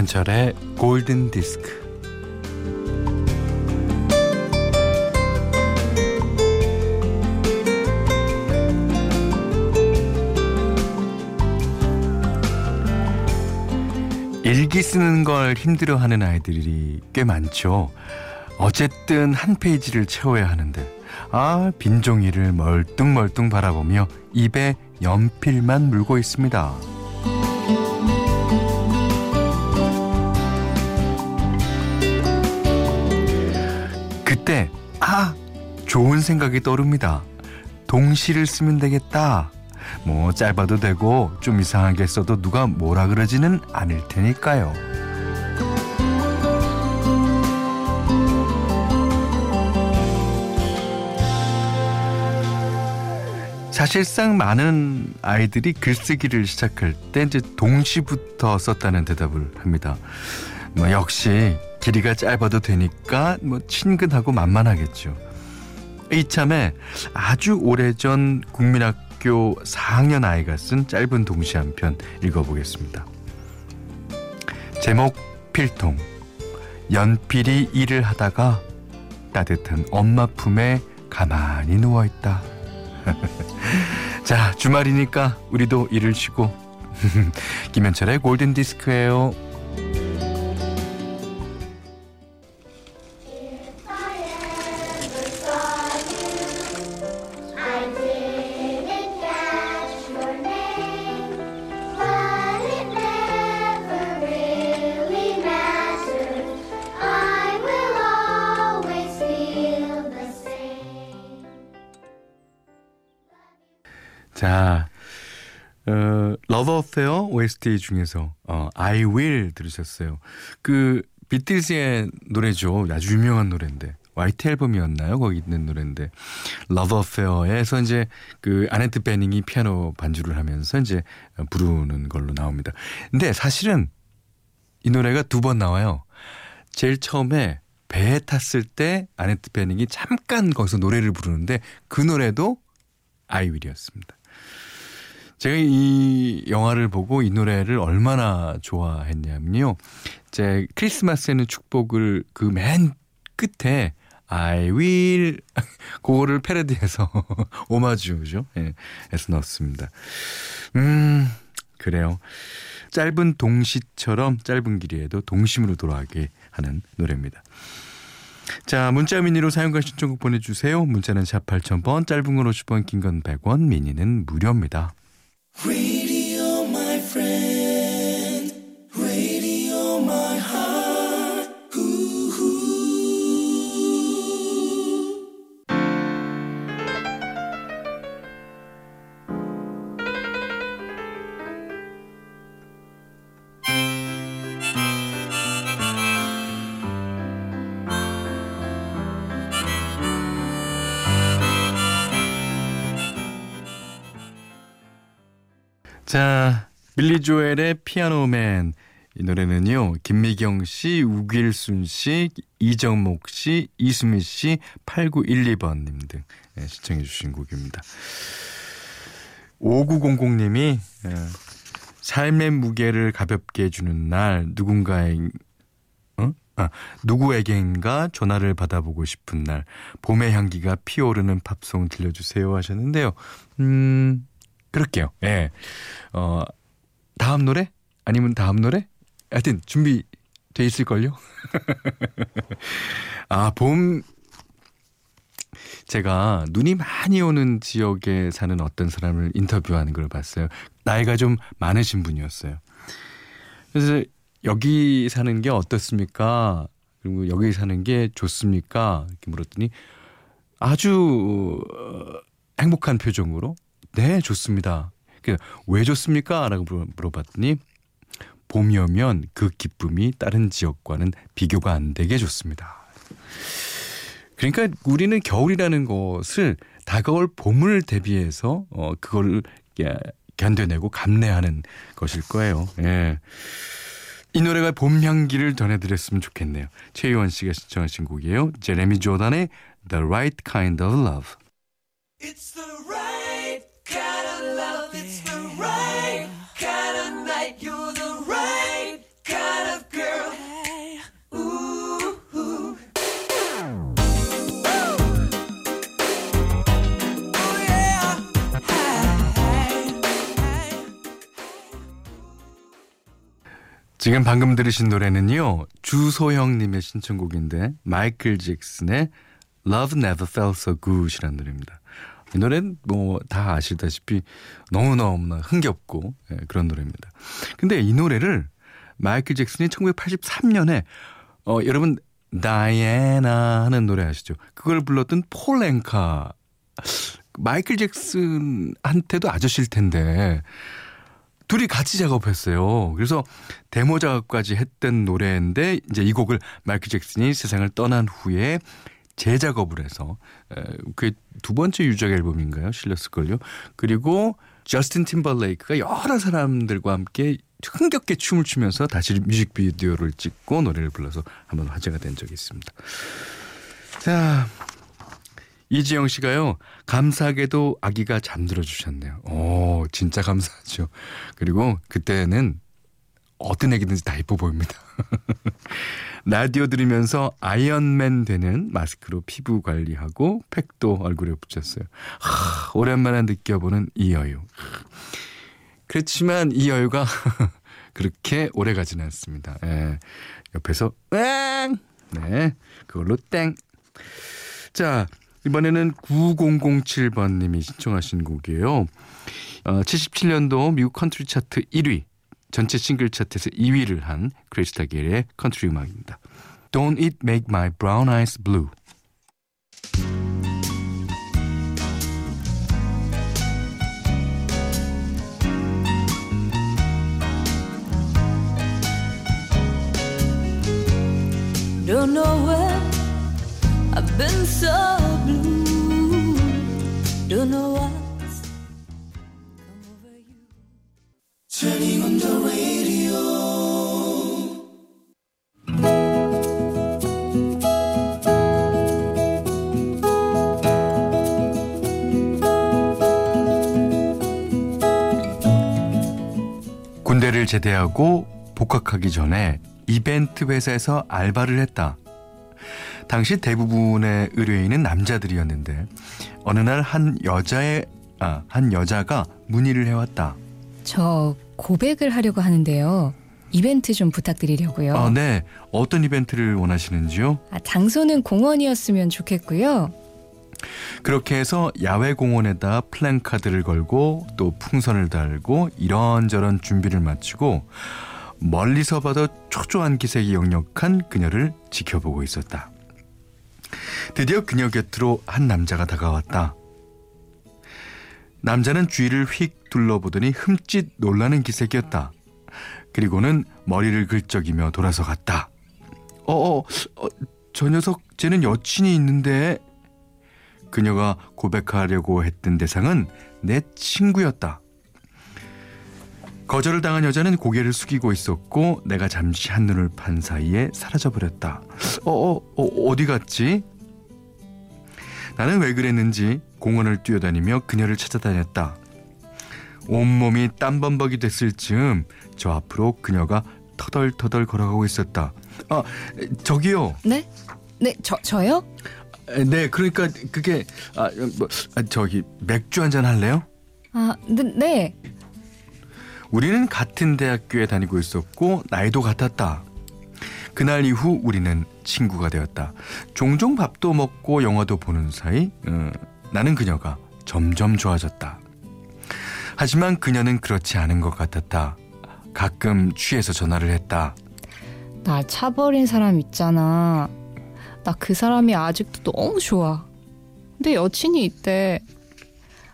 김현철의 골든 디스크. 일기 쓰는 걸 힘들어 하는 아이들이 꽤 많죠. 어쨌든 한 페이지를 채워야 하는데 아 빈 종이를 멀뚱멀뚱 바라보며 입에 연필만 물고 있습니다. 그때 아 좋은 생각이 떠오릅니다. 동시를 쓰면 되겠다. 뭐 짧아도 되고 좀 이상하게 써도 누가 뭐라 그러지는 않을 테니까요. 사실상 많은 아이들이 글쓰기를 시작할 때 이제 동시부터 썼다는 대답을 합니다. 뭐 역시 길이가 짧아도 되니까 뭐 친근하고 만만하겠죠. 이참에 아주 오래전 국민학교 4학년 아이가 쓴 짧은 동시 한 편 읽어보겠습니다. 제목 필통 연필이 일을 하다가 따뜻한 엄마 품에 가만히 누워 있다. 자, 주말이니까 우리도 일을 쉬고. 김현철의 골든 디스크예요. Love Affair OST 중에서 어, I Will 들으셨어요. 그 비틀즈의 노래죠. 아주 유명한 노래인데 White 앨범이었나요? 거기 있는 노래인데 Love Affair에서 이제 그 아네트 베닝이 피아노 반주를 하면서 이제 부르는 걸로 나옵니다. 근데 사실은 이 노래가 두 번 나와요. 제일 처음에 배에 탔을 때 아네트 베닝이 잠깐 거기서 노래를 부르는데 그 노래도 아이윌이었습니다. 제가 이 영화를 보고 이 노래를 얼마나 좋아했냐면요. 제 크리스마스에는 축복을 그 맨 끝에 I will 그거를 패러디해서 오마주죠. 예. 해서 넣었습니다. 음, 그래요. 짧은 동시처럼 짧은 길이에도 동심으로 돌아가게 하는 노래입니다. 자, 문자 미니로 사용과 신청곡 보내주세요. 문자는 샵 8000번, 짧은 건 50원, 긴 건 100원, 미니는 무료입니다. We. 자, 빌리 조엘의 피아노맨. 이 노래는요, 김미경 씨, 우길순 씨, 이정목 씨, 이수미 씨, 8912번님 등 네, 시청해 주신 곡입니다. 5900님이 예, 삶의 무게를 가볍게 해주는 날 누군가의 어? 아, 누구에겐가 전화를 받아보고 싶은 날 봄의 향기가 피어오르는 팝송 들려주세요 하셨는데요. 음 그럴게요. 예. 어, 다음 노래? 아니면 다음 노래? 하여튼 준비 돼 있을걸요? 아, 봄, 제가 눈이 많이 오는 지역에 사는 어떤 사람을 인터뷰하는 걸 봤어요. 나이가 좀 많으신 분이었어요. 그래서 여기 사는 게 어떻습니까? 그리고 여기 사는 게 좋습니까? 이렇게 물었더니 아주 행복한 표정으로 네, 좋습니다. 왜 좋습니까? 라고 물어봤더니 봄이 오면 그 기쁨이 다른 지역과는 비교가 안 되게 좋습니다. 그러니까 우리는 겨울이라는 것을 다가올 봄을 대비해서 어 그걸 견뎌내고 감내하는 것일 거예요. 예. 이 노래가 봄 향기를 전해드렸으면 좋겠네요. 최희원 씨가 신청하신 곡이에요. 제레미 조단의 The Right Kind of Love. it's the right kind of night. You're the right kind of girl. 지금 방금 들으신 노래는요 주소영님의 신청곡인데 마이클 잭슨의 Love Never Felt So Good이라는 노래입니다. 이 노래는 뭐 다 아시다시피 너무너무나 흥겹고 예, 그런 노래입니다. 근데 이 노래를 마이클 잭슨이 1983년에 어, 여러분 다이애나 하는 노래 아시죠? 그걸 불렀던 폴 앵카 마이클 잭슨한테도 아저씨일 텐데 둘이 같이 작업했어요. 그래서 데모 작업까지 했던 노래인데 이제 이 곡을 마이클 잭슨이 세상을 떠난 후에 재작업을 해서 그게 두 번째 유작 앨범인가요? 실렸을걸요. 그리고 저스틴 팀벌레이크가 여러 사람들과 함께 흥겹게 춤을 추면서 다시 뮤직비디오를 찍고 노래를 불러서 한번 화제가 된 적이 있습니다. 자, 이지영 씨가요, 감사하게도 아기가 잠들어 주셨네요. 오, 진짜 감사하죠. 그리고 그때는 어떤 애기든지 다 예뻐 보입니다. 라디오 들으면서 아이언맨 되는 마스크로 피부 관리하고 팩도 얼굴에 붙였어요. 하, 오랜만에 느껴보는 이 여유. 그렇지만 이 여유가 그렇게 오래 가지는 않습니다. 예. 옆에서 땡! 네. 그걸로 땡. 자, 이번에는 9007번 님이 신청하신 곡이에요. 어, 77년도 미국 컨트리 차트 1위, 전체 싱글 차트에서 2위를 한 크리스탈 게일의 컨트리 음악입니다. Don't It Make My Brown Eyes Blue. 제대하고 복학하기 전에 이벤트 회사에서 알바를 했다. 당시 대부분의 의뢰인은 남자들이었는데 어느 날 한 여자의 아, 한 여자가 문의를 해왔다. 저 고백을 하려고 하는데요. 이벤트 좀 부탁드리려고요. 아, 네. 어떤 이벤트를 원하시는지요? 아, 장소는 공원이었으면 좋겠고요. 그렇게 해서 야외 공원에다 플랜카드를 걸고 또 풍선을 달고 이런저런 준비를 마치고 멀리서 봐도 초조한 기색이 역력한 그녀를 지켜보고 있었다. 드디어 그녀 곁으로 한 남자가 다가왔다. 남자는 주위를 휙 둘러보더니 흠칫 놀라는 기색이었다. 그리고는 머리를 긁적이며 돌아서 갔다. 어어, 어, 어, 저 녀석 쟤는 여친이 있는데 그녀가 고백하려고 했던 대상은 내 친구였다. 거절을 당한 여자는 고개를 숙이고 있었고 내가 잠시 한눈을 판 사이에 사라져버렸다. 어, 어, 어 어디 갔지? 나는 왜 그랬는지 공원을 뛰어다니며 그녀를 찾아다녔다. 온몸이 땀범벅이 됐을 즈음 저 앞으로 그녀가 터덜터덜 걸어가고 있었다. 아, 저기요. 네? 네, 저 저요? 네, 그러니까 그게 아, 뭐 아, 저기 맥주 한 잔 할래요? 아, 네, 네. 우리는 같은 대학교에 다니고 있었고 나이도 같았다. 그날 이후 우리는 친구가 되었다. 종종 밥도 먹고 영화도 보는 사이 어, 나는 그녀가 점점 좋아졌다. 하지만 그녀는 그렇지 않은 것 같았다. 가끔 취해서 전화를 했다. 날 차버린 사람 있잖아. 나 그 사람이 아직도 너무 좋아. 근데 여친이 있대.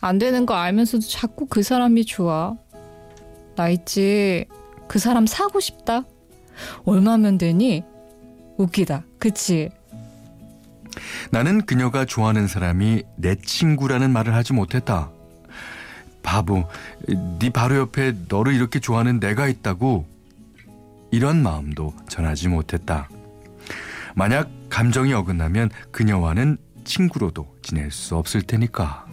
안 되는 거 알면서도 자꾸 그 사람이 좋아. 나 있지. 그 사람 사고 싶다. 얼마면 되니? 웃기다. 그치? 나는 그녀가 좋아하는 사람이 내 친구라는 말을 하지 못했다. 바보, 네 바로 옆에 너를 이렇게 좋아하는 내가 있다고 이런 마음도 전하지 못했다. 만약 감정이 어긋나면 그녀와는 친구로도 지낼 수 없을 테니까.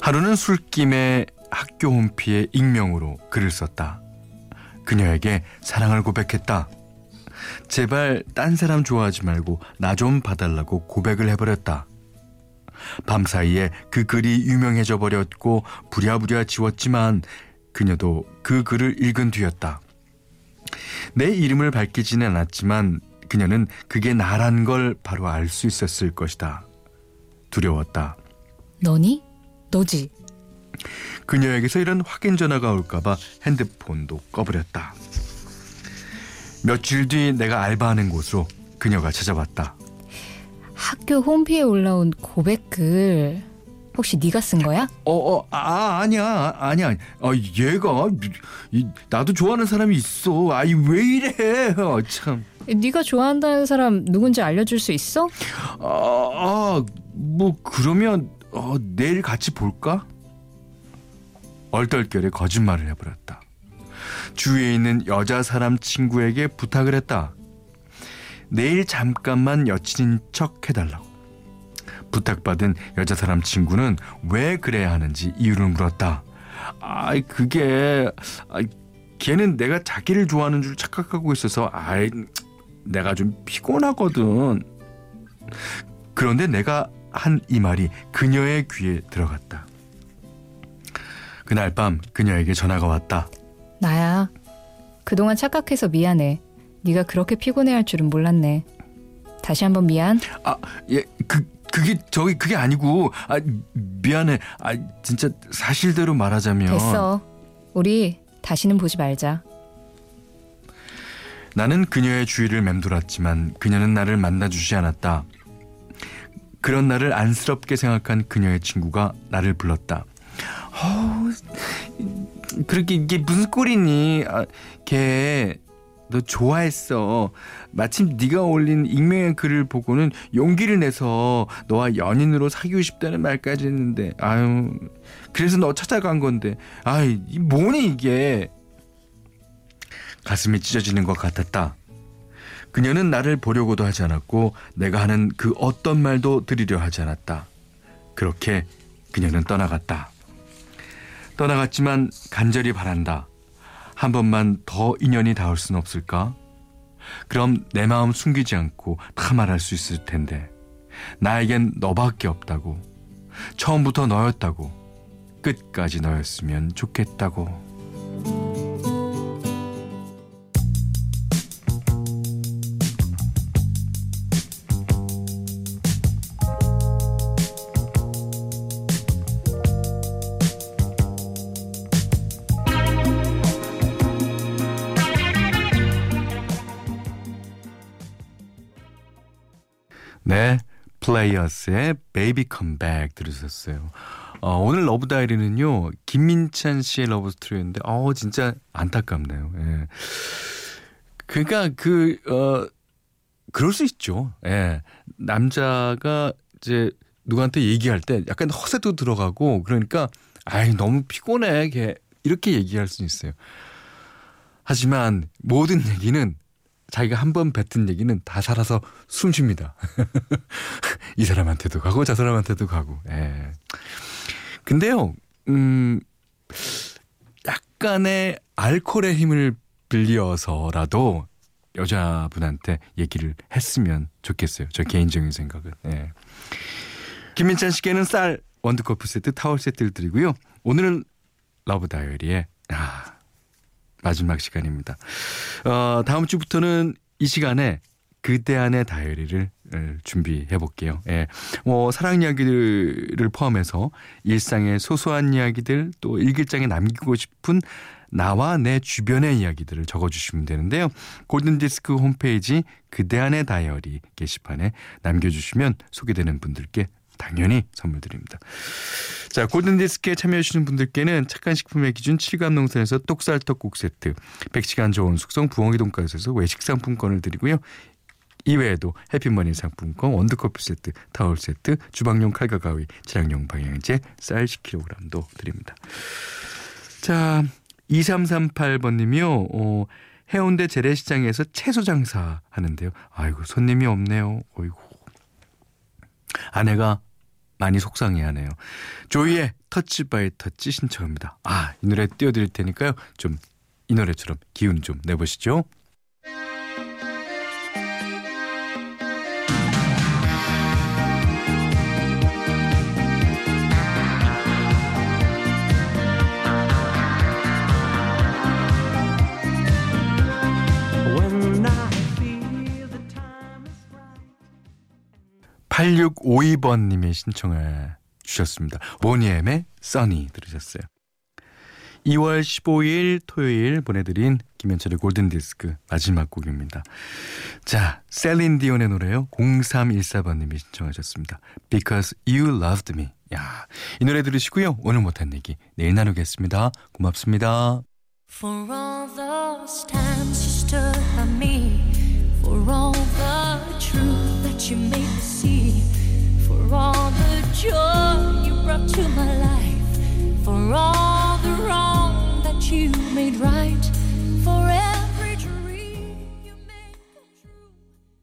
하루는 술김에 학교 홈피에 익명으로 글을 썼다. 그녀에게 사랑을 고백했다. 제발 딴 사람 좋아하지 말고 나 좀 봐달라고 고백을 해버렸다. 밤사이에 그 글이 유명해져 버렸고 부랴부랴 지웠지만 그녀도 그 글을 읽은 뒤였다. 내 이름을 밝히지는 않았지만 그녀는 그게 나란 걸 바로 알 수 있었을 것이다. 두려웠다. 너니? 너지? 그녀에게서 이런 확인 전화가 올까봐 핸드폰도 꺼버렸다. 며칠 뒤 내가 알바하는 곳으로 그녀가 찾아왔다. 학교 홈피에 올라온 고백글 혹시 네가 쓴 거야? 어, 어, 아, 아니야, 아니야. 아, 얘가 이, 나도 좋아하는 사람이 있어. 아이 왜 이래? 어, 참. 네가 좋아한다는 사람 누군지 알려줄 수 있어? 아, 아, 뭐 그러면 어, 내일 같이 볼까? 얼떨결에 거짓말을 해버렸다. 주위에 있는 여자 사람 친구에게 부탁을 했다. 내일 잠깐만 여친인 척 해달라고. 부탁받은 여자 사람 친구는 왜 그래야 하는지 이유를 물었다. 아, 그게 아, 걔는 내가 자기를 좋아하는 줄 착각하고 있어서 아이 내가 좀 피곤하거든. 그런데 내가 한 이 말이 그녀의 귀에 들어갔다. 그날 밤 그녀에게 전화가 왔다. 나야. 그동안 착각해서 미안해. 네가 그렇게 피곤해할 줄은 몰랐네. 다시 한번 미안. 아, 예, 그 그게 저기 그게 아니고 아 미안해. 아 진짜 사실대로 말하자면 됐어. 우리 다시는 보지 말자. 나는 그녀의 주위를 맴돌았지만 그녀는 나를 만나주지 않았다. 그런 나를 안쓰럽게 생각한 그녀의 친구가 나를 불렀다. 어, 그렇게 이게 무슨 꼴이니? 아, 걔 너 좋아했어. 마침 네가 올린 익명의 글을 보고는 용기를 내서 너와 연인으로 사귀고 싶다는 말까지 했는데 아유 그래서 너 찾아간 건데 아이 뭐니 이게 가슴이 찢어지는 것 같았다. 그녀는 나를 보려고도 하지 않았고 내가 하는 그 어떤 말도 들으려 하지 않았다. 그렇게 그녀는 떠나갔다. 떠나갔지만 간절히 바란다. 한 번만 더 인연이 닿을 순 없을까? 그럼 내 마음 숨기지 않고 다 말할 수 있을 텐데. 나에겐 너밖에 없다고. 처음부터 너였다고. 끝까지 너였으면 좋겠다고. 네, Players의 Baby Come Back 들으셨어요. 어, 오늘 Love Diary는요 김민찬 씨의 love story였는데 어 진짜 안타깝네요. 예. 그러니까 그 어 그럴 수 있죠. 예. 남자가 이제 누구한테 얘기할 때 약간 허세도 들어가고 그러니까 아이 너무 피곤해 걔 이렇게 얘기할 수 있어요. 하지만 모든 얘기는 자기가 한 번 뱉은 얘기는 다 살아서 숨 쉽니다. 이 사람한테도 가고 저 사람한테도 가고. 예. 근데요, 음, 약간의 알코올의 힘을 빌려서라도 여자분한테 얘기를 했으면 좋겠어요. 저 개인적인 생각은. 예. 김민찬 씨께는 쌀 원두커피 세트, 타월 세트를 드리고요. 오늘은 Love Diary에 아, 마지막 시간입니다. 어, 다음 주부터는 이 시간에 그때 안의 다이어리를 준비해 볼게요. 예. 뭐 사랑 이야기들을 포함해서 일상의 소소한 이야기들 또 일기장에 남기고 싶은 나와 내 주변의 이야기들을 적어 주시면 되는데요. 골든 디스크 홈페이지 그대 안의 다이어리 게시판에 남겨 주시면 소개되는 분들께 당연히 선물 드립니다. 자, 골든디스크에 참여해주시는 분들께는 착한 식품의 기준 7감 농산에서 똑살떡국 세트, 100시간 좋은 숙성 부엉이 돈가스에서 외식 상품권을 드리고요. 이외에도 해피머니 상품권, 원두커피 세트, 타월 세트, 주방용 칼과 가위, 차량용 방향제, 쌀 10kg도 드립니다. 자, 2338번님이요. 어, 해운대 재래시장에서 채소 장사 하는데요. 아이고, 손님이 없네요. 어이구. 아내가 많이 속상해하네요. 조이의 터치 바이 터치 신청합니다. 아, 이 노래 띄워드릴 테니까요. 좀 이 노래처럼 기운 좀 내보시죠. 8652번님의 신청을 주셨습니다. 모니엠의 써니 들으셨어요. 2월 15일 토요일 보내드린 김현철의 골든디스크 마지막 곡입니다. 자, 셀린 디온의 노래요. 0314번님이 신청하셨습니다. Because You Loved Me. 야, 이 노래 들으시고요. 오늘 못한 얘기 내일 나누겠습니다. 고맙습니다. For all those times you stood by me For all the you made me see, for all the joy you brought to my life, for all the wrong that you made right, forever.